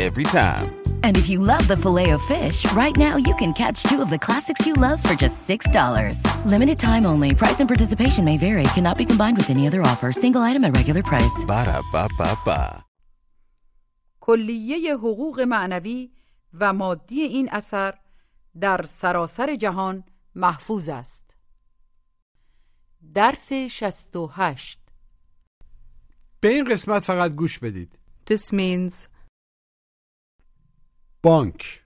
Every time. And if you love the filet of fish, right now you can catch two of the classics you love for just $6. Limited time only. Price and participation may vary. Cannot be combined with any other offer. Single item at regular price. Ba-da-ba-ba-ba. کلیه حقوق معنوی و مادی این اثر در سراسر جهان محفوظ است درس 68 به این قسمت فقط گوش بدید This means بانک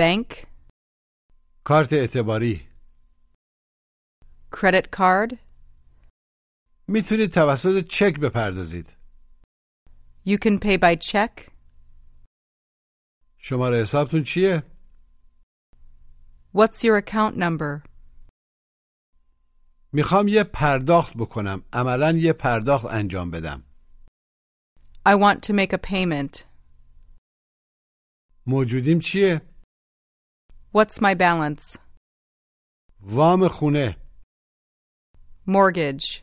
bank, کارت اعتباری credit card. می‌تونید توسط چک بپردازید You can pay by check. شماره حسابتون چیه؟ What's your account number? می‌خوام یه پرداخت بکنم عملا یه پرداخت انجام بدم I want to make a payment. موجودیم چیه؟ What's my balance? وام خونه Mortgage.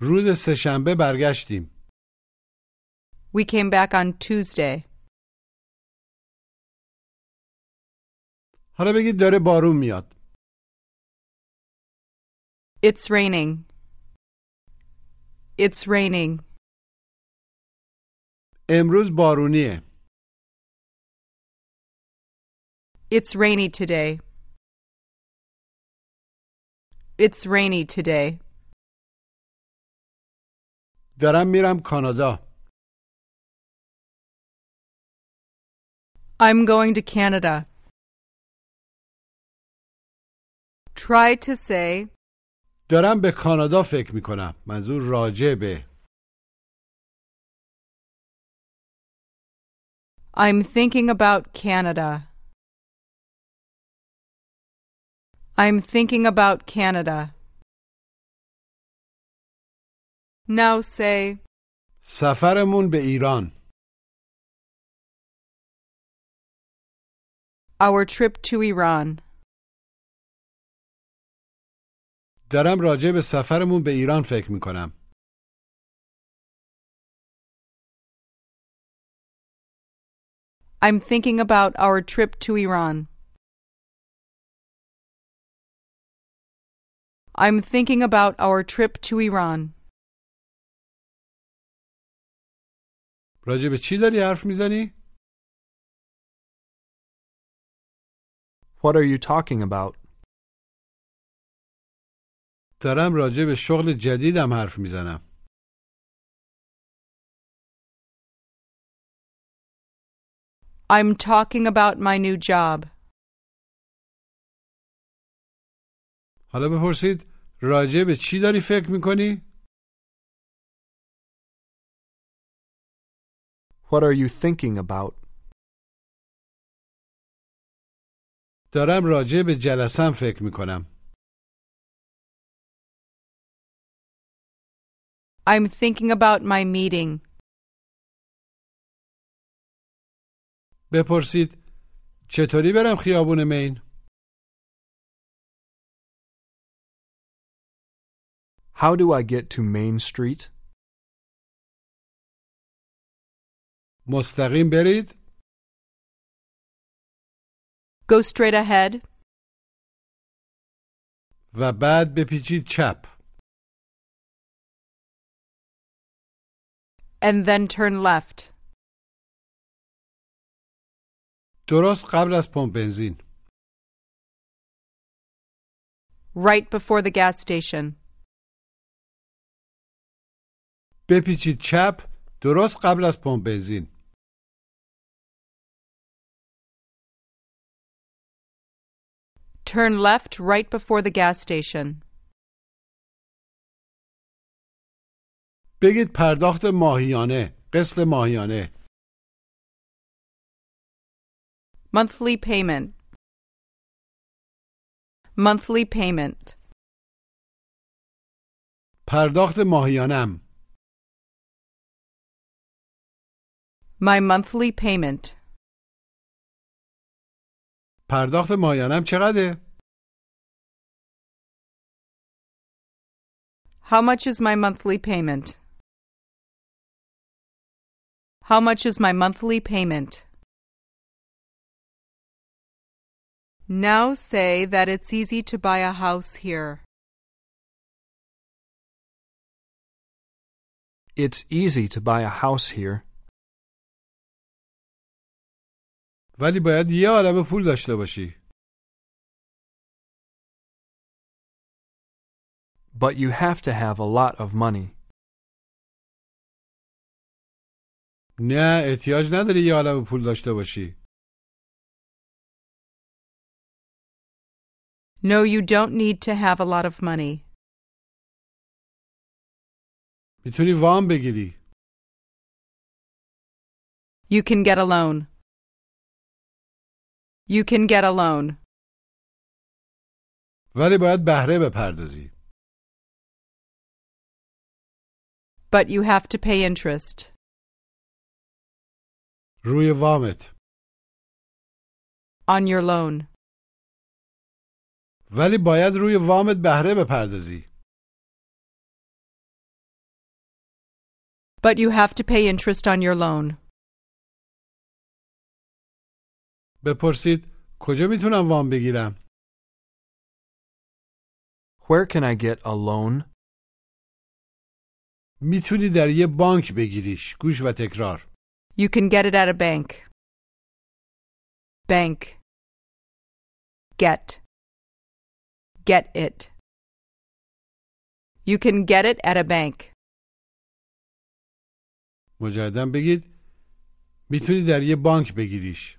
روز سهشنبه برگشتیم We came back on Tuesday. حالا بگید داره بارون میاد It's raining. It's raining. امروز بارونیه It's rainy today. It's rainy today. دارم میرم کانادا I'm going to Canada. Try to say, دارم به کانادا فکر میکنم منظور راجع به I'm thinking about Canada. I'm thinking about Canada. Now say, سفرمون به ایران our trip to Iran. دارم راجع به سفرمون به ایران فکر میکنم I'm thinking about our trip to Iran. I'm thinking about our trip to Iran. راجع به چی داری حرف میزنی؟ What are you talking about? دارم راجع به شغل جدیدم حرف میزنم I'm talking about my new job. حالا بپرسید راجع به چی داری فکر می‌کنی؟ What are you thinking about? دارم راجع به جلسم فکر می‌کنم I'm thinking about my meeting. بپرسید چطوری برم خیابون مین؟ How do I get to Main Street? مستقیم برید Go straight ahead و بعد بپیچید چپ and then turn left. درست قبل از پمپ بنزین Right before the gas station. بپیچید چپ درست قبل از پمپ بنزین Turn left right before the gas station. بگید پرداخت ماهیانه قسط ماهیانه Monthly payment. Monthly payment. پرداخت ماهیانم My monthly payment. پرداخت ماهیانم چقدره؟ How much is my monthly payment? How much is my monthly payment? Now say that it's easy to buy a house here. It's easy to buy a house here, ولی باید یه عالم پول داشته باشی but you have to have a lot of money. نه احتیاج نداری یه عالم پول داشته باشی No, you don't need to have a lot of money. می‌تونی وام بگیری You can get a loan. You can get a loan. ولی باید بهره بپردازی But you have to pay interest. روی وامت On your loan. ولی باید روی وامت بهره بپردازی But you have to pay interest on your loan. بپرسید کجا می‌تونم وام بگیرم Where can I get a loan? می‌تونی در یه بانک بگیریش گوش و تکرار You can get it at a bank. Bank. Get. Get it. You can get it at a bank. مجددا بگید می‌تونی در یه بانک بگیریش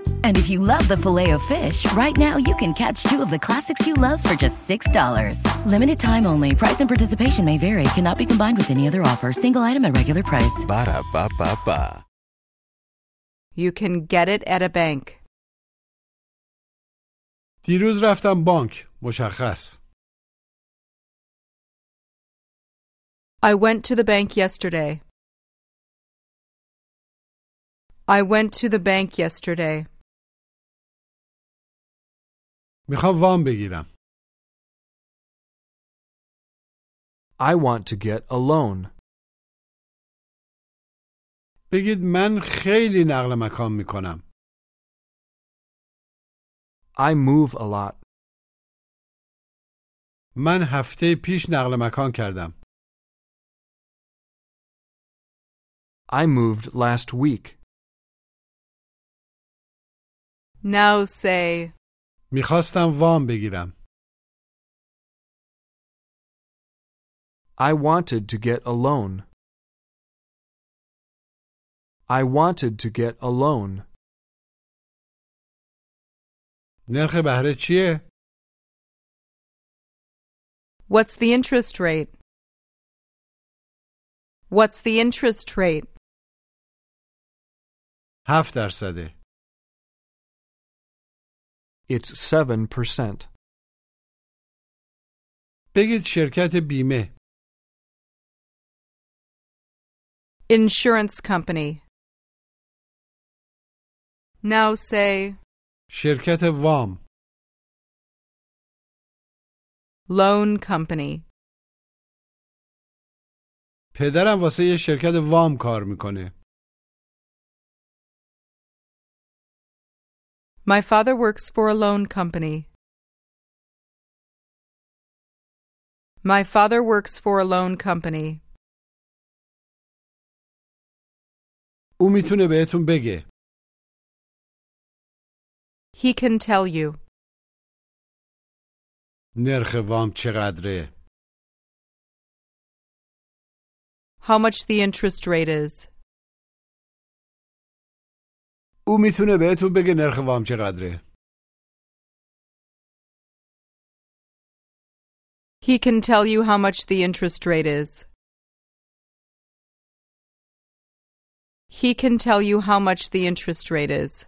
And if you love the filet of fish, right now you can catch two of the classics you love for just $6. Limited time only. Price and participation may vary. Cannot be combined with any other offer. Single item at regular price. Ba-da-ba-ba-ba. You can get it at a bank. دیروز رفتم بانک مشخص I went to the bank yesterday. I went to the bank yesterday. میخوام وام بگیرم I want to get a loan. بگید من خیلی نقل مکان میکنم I move a lot. من هفته پیش نقل مکان کردم I moved last week. Now say, میخواستم وام بگیرم I wanted to get a loan. I wanted to get a loan. نرخ بهره چیه؟ What's the interest rate? What's the interest rate? هفت درصده It's 7%. بگید شرکت بیمه Insurance company. Now say, شرکت وام loan company. پدرم واسه یه شرکت وام کار میکنه My father works for a loan company. My father works for a loan company. او میتونه بهتون بگه He can tell you. نرخ وام چقدره how much the interest rate is. او میتونه بهتون بگه نرخ وام چقدره He can tell you how much the interest rate is. He can tell you how much the interest rate is.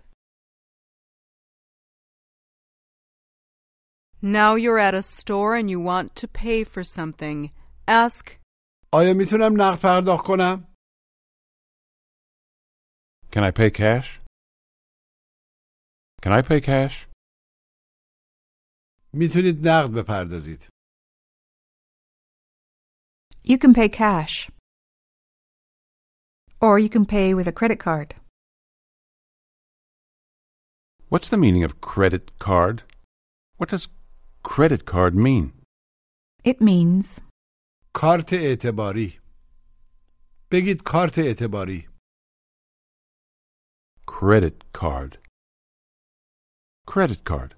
Now you're at a store and you want to pay for something. Ask, آیا میتونم نقد پرداخت کنم Can I pay cash? Can I pay cash? میتونید نقد بپردازید You can pay cash. Or you can pay with a credit card. What's the meaning of credit card? What does credit card mean? It means کارت اعتباری بگید کارت اعتباری Credit card. Credit card.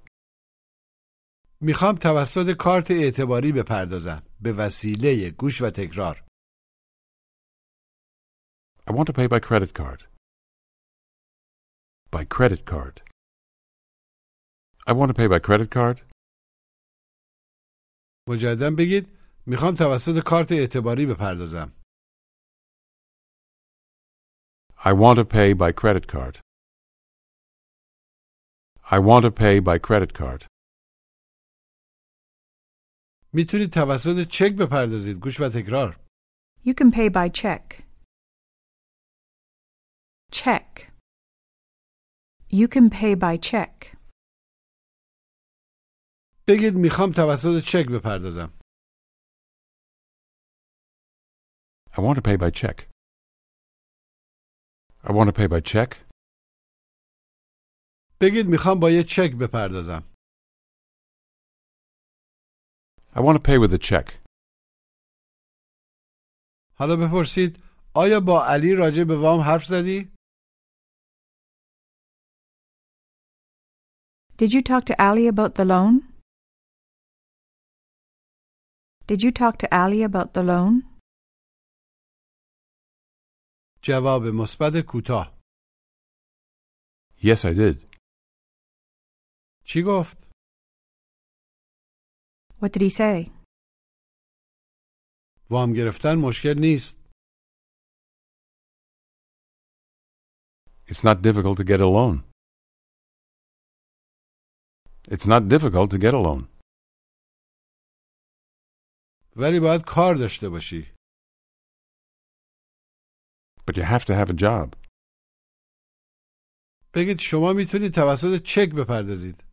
می‌خوام توسط کارت اعتباری بپردازم به وسیله گوش و تکرار I want to pay by credit card. By credit card. I want to pay by credit card. مجددا بگید می‌خوام توسط کارت اعتباری بپردازم I want to pay by credit card. I want to pay by credit card. میتونید توسط چک بپردازید گوش و تکرار you can pay by check. Check. You can pay by check. بگید میخوام توسط چک بپردازم I want to pay by check. I want to pay by check. بگید می‌خوام با یه چک بپردازم I want to pay with a check. حالا بپرسید آیا با علی راجع به وام حرف زدی؟ Did you talk to Ali about the loan? Did you talk to Ali about the loan? جواب مثبت کوتاه Yes, I did. چی گفت؟ What did he say? وام گرفتن مشکل نیست It's not difficult to get a loan. It's not difficult to get a loan. ولی باید کار داشته باشی But you have to have a job. بگید شما می‌تونید توسط چک بپردازید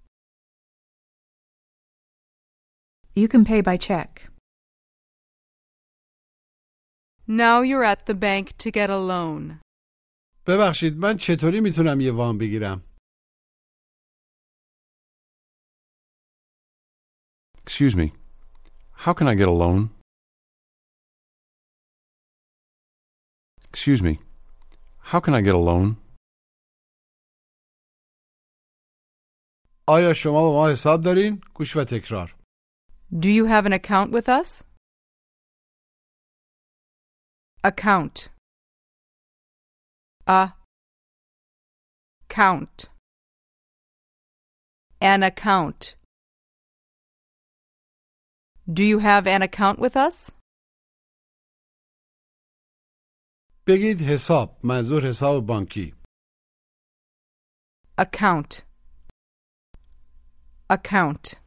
You can pay by check. Now you're at the bank to get a loan. ببخشید من چطوری میتونم یه وام بگیرم Excuse me. How can I get a loan? Excuse me. How can I get a loan? آیا شما با ما حساب دارین؟ گوش و تکرار Do you have an account with us? Account. A. Count. An account. Do you have an account with us? بگید حساب منظور حساب بانکی Account. Account.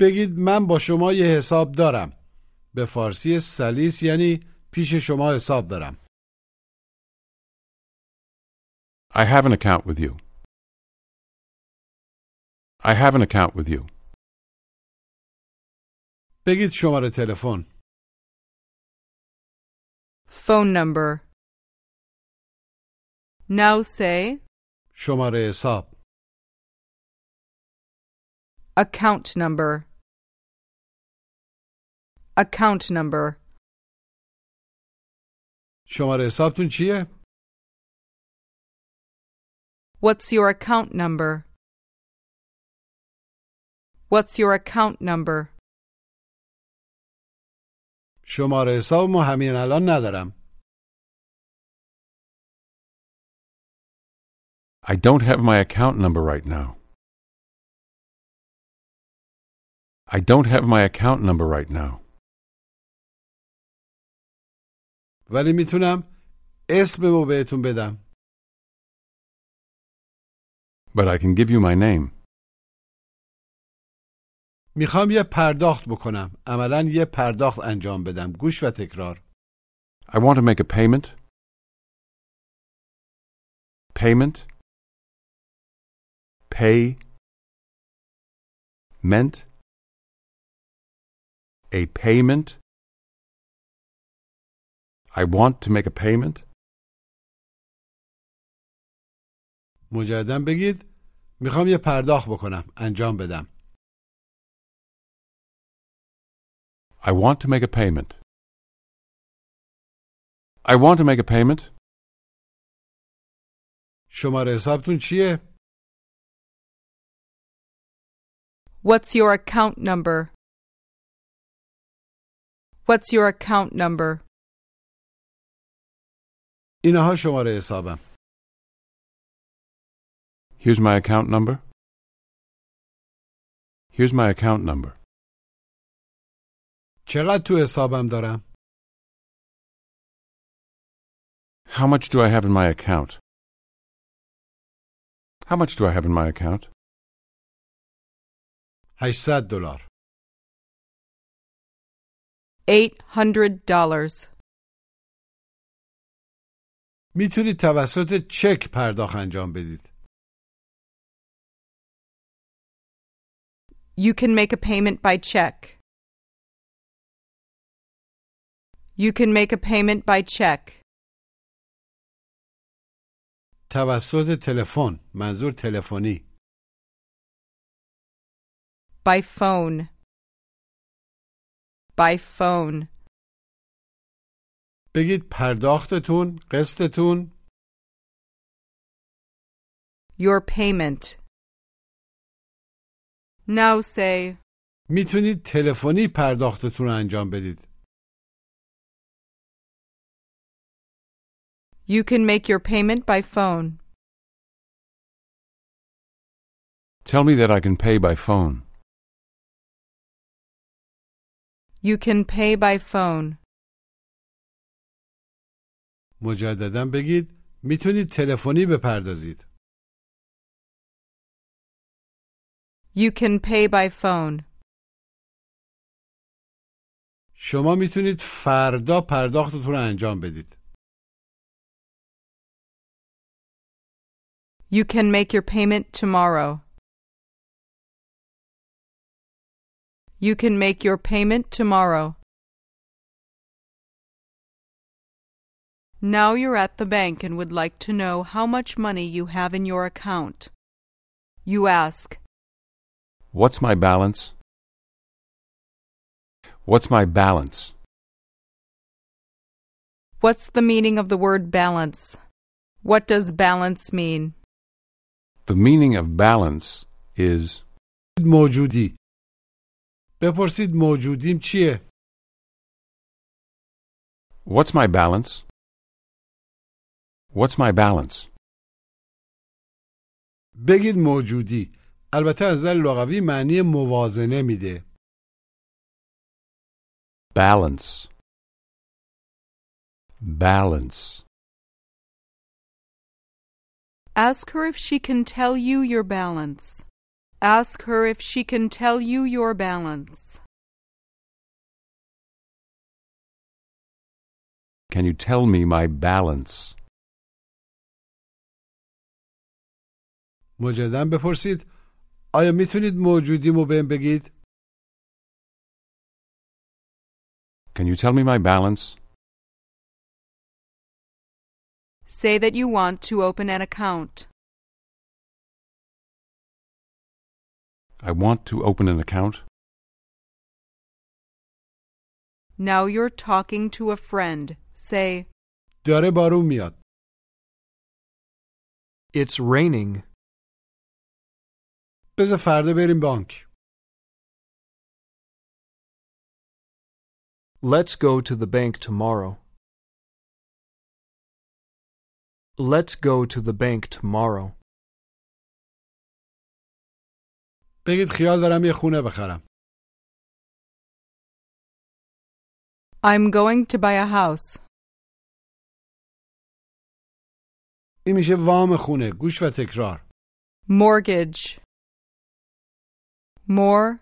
بگید من با شما یه حساب دارم به فارسی سلیس یعنی پیش شما حساب دارم I have an account with you. I have an account with you. بگید شماره تلفن Phone number. Now say شماره حساب account number. Account number. شماره حسابتون چیه؟ What's your account number? What's your account number? شماره حسابمو همین الان ندارم I don't have my account number right now. I don't have my account number right now. ولی می‌تونم اسممو بهتون بدم But I can give you my name. می‌خوام یه پرداخت بکنم عملا یه پرداخت انجام بدم گوش و تکرار I want to make a payment. Payment. Pay. Meant. A payment. I want to make a payment. مجددا بگید میخوام یه پرداخت بکنم انجام بدم I want to make a payment. I want to make a payment. شماره حسابتون چیه؟ What's your account number? What's your account number? اینها شماره حسابم Here's my account number. Here's my account number. چقدر تو حسابم دارم؟ How much do I have in my account? How much do I have in my account? 800 دلار $800. می‌تونید توسط چک پرداخت انجام بدید You can make a payment by check. You can make a payment by check. توسط تلفن منظور تلفنی By phone. By phone. بگید پرداختتون قسطتون Your payment. Now say, میتونید تلفنی پرداختتون رو انجام بدید you can make your payment by phone. Tell me that I can pay by phone. You can pay by phone. مجددا بگید می‌تونید تلفنی بپردازید You can pay by phone. شما می‌تونید فردا پرداختتون رو انجام بدید You can make your payment tomorrow. You can make your payment tomorrow. Now you're at the bank and would like to know how much money you have in your account. You ask, What's my balance? What's my balance? What's the meaning of the word balance? What does balance mean? The meaning of balance is موجودی بپرسید موجودیم چیه What's my balance? What's my balance? بگید موجودی البته از نظر لغوی معنی موازنه میده Balance. Balance. Ask her if she can tell you your balance. Ask her if she can tell you your balance. Can you tell me my balance? مجددا بپرسید آیا میتونید موجودیمو بهم بگید Can you tell me my balance? Say that you want to open an account. I want to open an account. Now you're talking to a friend. Say, داره بارون میاد It's raining. بذار فردا بریم بانک Let's go to the bank tomorrow. Let's go to the bank tomorrow. بگید خیال دارم یه خونه بخرم I'm going to buy a house. این میشه وام خونه گوش و تکرار Mortgage. More.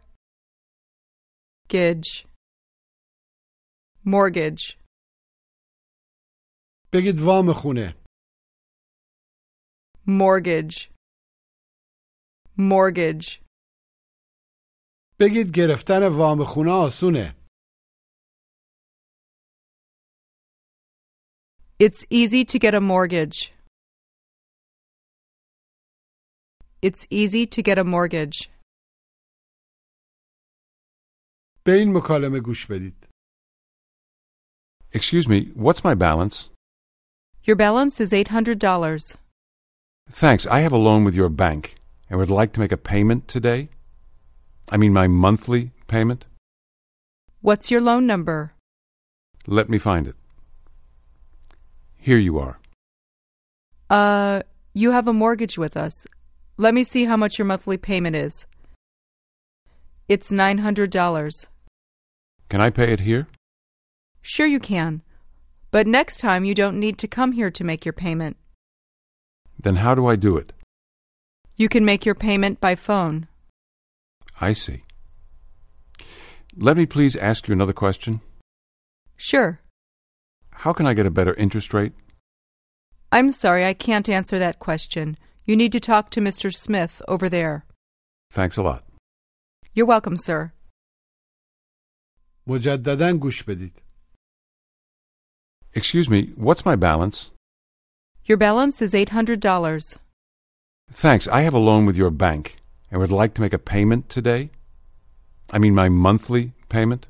Gage. Mortgage. بگید وام خونه Mortgage. Mortgage. بگید گرفتن وام خونه آسونه It's easy to get a mortgage. It's easy to get a mortgage. به این مکالمه گوش بدید Excuse me, what's my balance? Your balance is $800. Thanks, I have a loan with your bank and would like to make a payment today. I mean, my monthly payment. What's your loan number? Let me find it. Here you are. Uh, you have a mortgage with us. Let me see how much your monthly payment is. It's $900. Can I pay it here? Sure, you can. But next time you don't need to come here to make your payment. Then how do I do it? You can make your payment by phone. I see. Let me please ask you another question. Sure. How can I get a better interest rate? I'm sorry, I can't answer that question. You need to talk to Mr. Smith over there. Thanks a lot. You're welcome, sir. مجددا گوش بدید Excuse me, what's my balance? Your balance is $800. Thanks, I have a loan with your bank and would like to make a payment today. I mean, my monthly payment.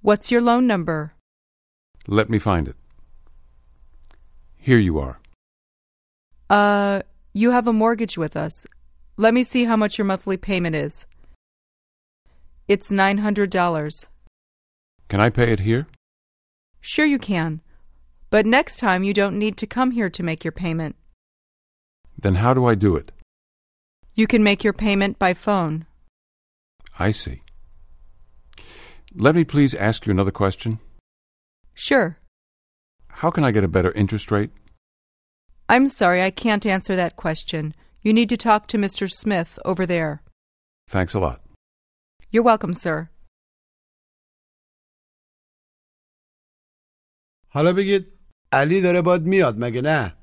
What's your loan number? Let me find it. Here you are. Uh, you have a mortgage with us. Let me see how much your monthly payment is. It's $900. Can I pay it here? Sure, you can. But next time you don't need to come here to make your payment. Then how do I do it? You can make your payment by phone. I see. Let me please ask you another question. Sure. How can I get a better interest rate? I'm sorry, I can't answer that question. You need to talk to Mr. Smith over there. Thanks a lot. You're welcome, sir. حالا بگید علی داره باد میاد مگه نه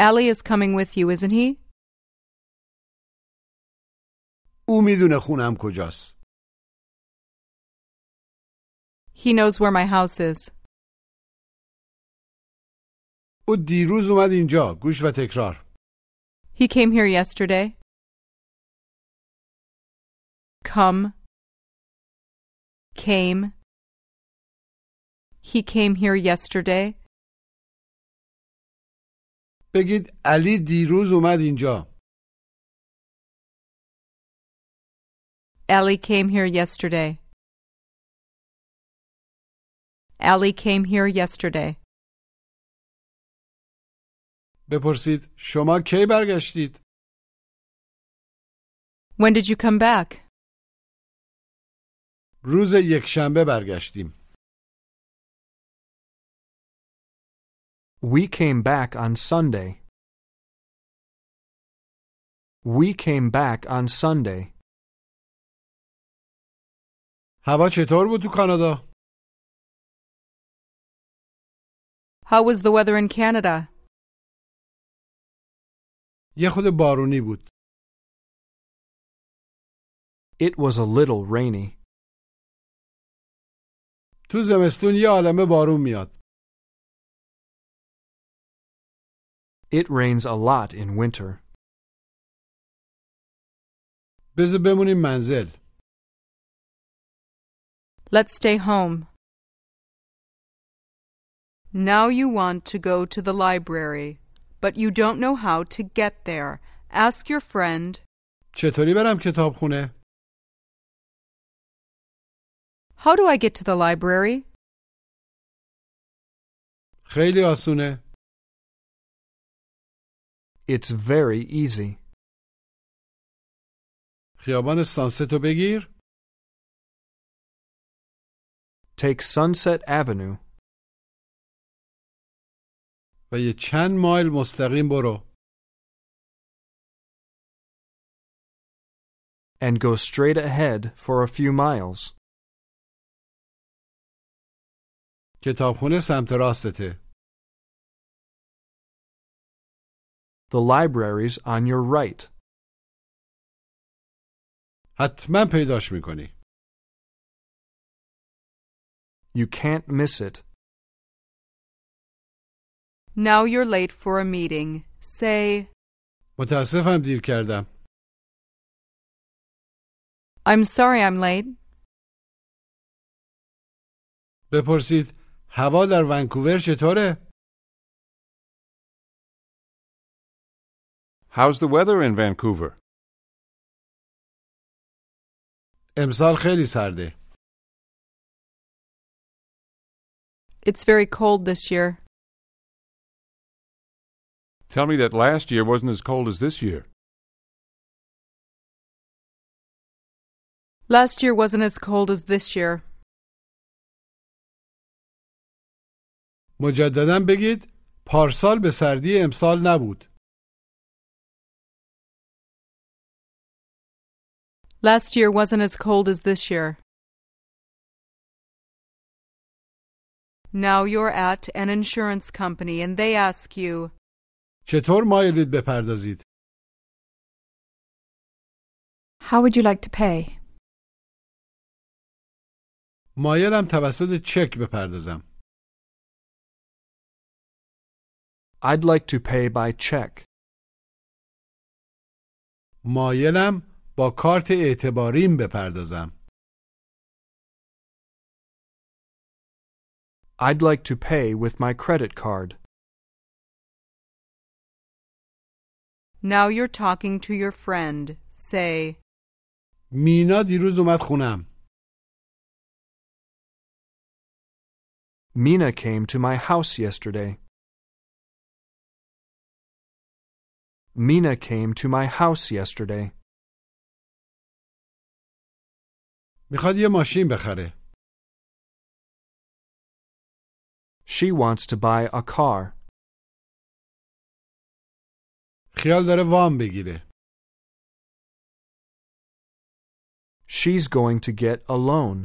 Allie is coming with you, isn't he? او می‌دونه خونم کجاست He knows where my house is. او دیروز اومد اینجا گوش و تکرار He came here yesterday. Come. Came. He came here yesterday. بگید علی دیروز اومد اینجا Allie came here yesterday. Allie came here yesterday. بپرسید شما کی برگشتید When did you come back? روز یکشنبه برگشتیم We came back on Sunday. We came back on Sunday. هوا چطور بود تو کانادا How was the weather in Canada? یه خود بارونی بود It was a little rainy. تو زمستون یه عالمه بارون میاد It rains a lot in winter. بذار بمونیم منزل Let's stay home. Now you want to go to the library, but you don't know how to get there. Ask your friend. چطوری برم کتابخونه How do I get to the library? خیلی آسونه It's very easy. خیابان سانستو بگیر Take Sunset Avenue و یه چند مایل مستقیم برو and go straight ahead for a few miles. کتابخونه سمت راستته The library's on your right. حتما پیداش میکنی You can't miss it. Now you're late for a meeting. Say, متاسفم دیر کردم I'm sorry I'm late. بپرسید هوا در ونکوور چطوره؟ How's the weather in Vancouver? امسال خیلی سرده It's very cold this year. Tell me that last year wasn't as cold as this year. Last year wasn't as cold as this year. مجددا بگید پارسال به سردی امسال نبود Last year wasn't as cold as this year. Now you're at an insurance company and they ask you, چطور مایلید بپردازید؟ How would you like to pay? مایلم توسط چک بپردازم I'd like to pay by check. مایلم با کارت اعتباریم بپردازم I'd like to pay with my credit card. now you're talking to your friend. Say, مینا دیروز اومد خونم Mina came to my house yesterday. Mina came to my house yesterday. میخواد یه ماشین بخره She wants to buy a car. خیال داره وام بگیره She's going to get a loan.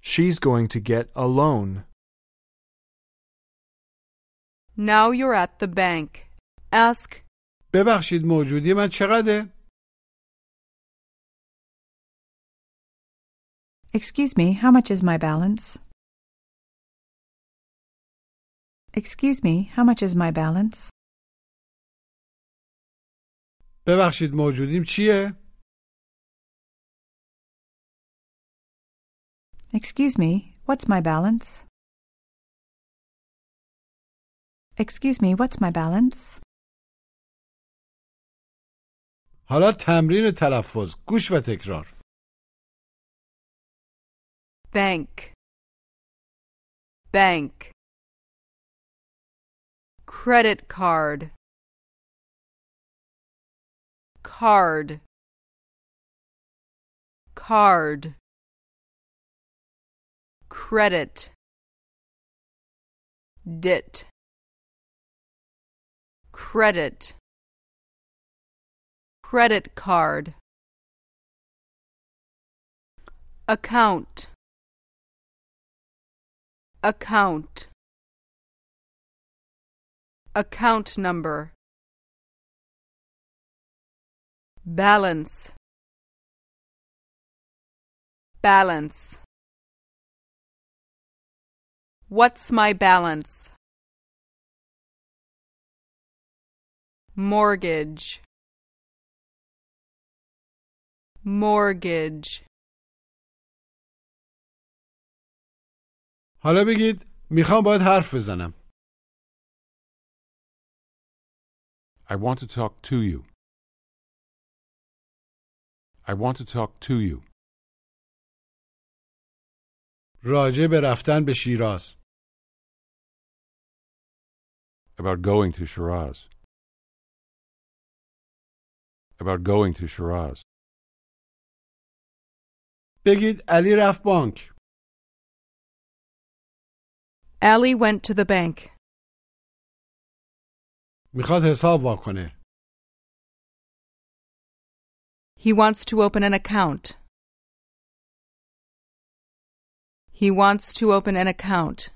She's going to get a loan. now you're at the bank. Ask, ببخشید موجودی من چقدره؟ Excuse me, how much is my balance? Excuse me, how much is my balance? ببخشید موجودیم چیه؟ Excuse me, what's my balance? Excuse me, what's my balance? حالا تمرین تلفظ گوش و تکرار bank, bank. Credit card, card, card. Credit, dit. Credit, credit card. Account, account. Account number. Balance. Balance. What's my balance? Mortgage. Mortgage. حالا بگید می‌خوام باید حرف بزنم I want to talk to you. I want to talk to you. راجع به رفتن به شیراز About going to Shiraz. About going to Shiraz. بگید علی رفت بانک Ali went to the bank. میخواد حساب وا کنه He wants to open an account. He wants to open an account.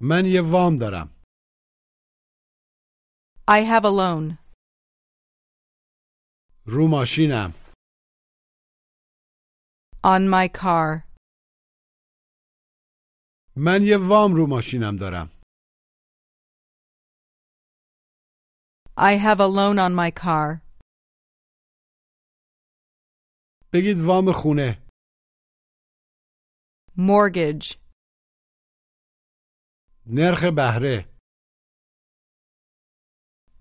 من یه وام دارم I have a loan. رو ماشینم On my car. من یه وام رو ماشینم دارم I have a loan on my car. بگید وام خونه Mortgage. نرخ بهره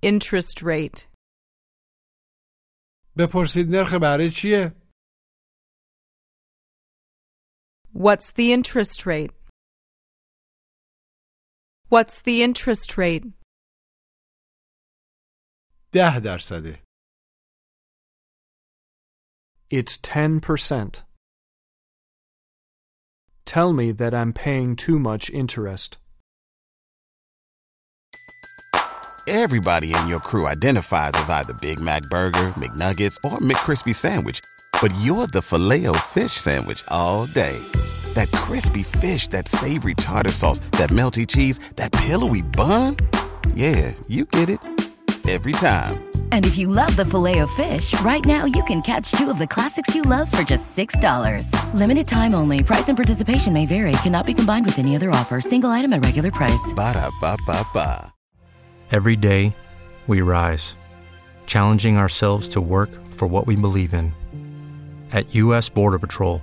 Interest rate. بپرسید نرخ بهره چیه What's the interest rate? What's the interest rate? ده درصده It's 10%. Tell me that I'm paying too much interest. Everybody in your crew identifies as either Big Mac Burger, McNuggets, or McCrispy Sandwich. But you're the filet fish Sandwich all day. that crispy fish, that savory tartar sauce, that melty cheese, that pillowy bun. Yeah, you get it. Every time. And if you love the filet of fish, right now you can catch two of the classics you love for just $6. Limited time only. Price and participation may vary. Cannot be combined with any other offer. Single item at regular price. Ba-da-ba-ba-ba. Every day, we rise, challenging ourselves to work for what we believe in. At U.S. Border Patrol,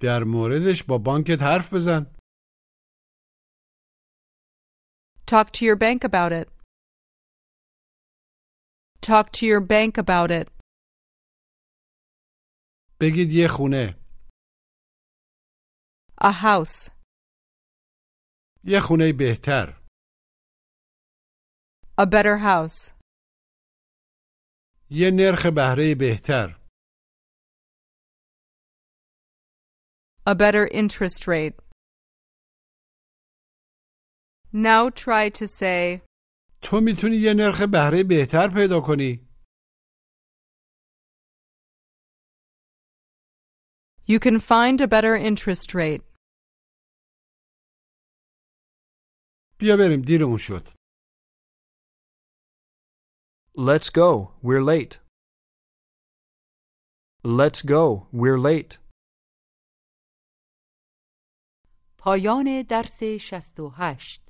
در موردش با بانکت حرف بزن Talk to your bank about it. Talk to your bank about it. بگید یه خونه A house. یه خونه بهتر A better house. یه نرخ بهره بهتر A better interest rate. Now try to say, تو میتونی یه نرخ بهره بهتر پیدا کنی You can find a better interest rate. بیا بریم دیرمون شد Let's go. We're late. Let's go. We're late. پایان درس 68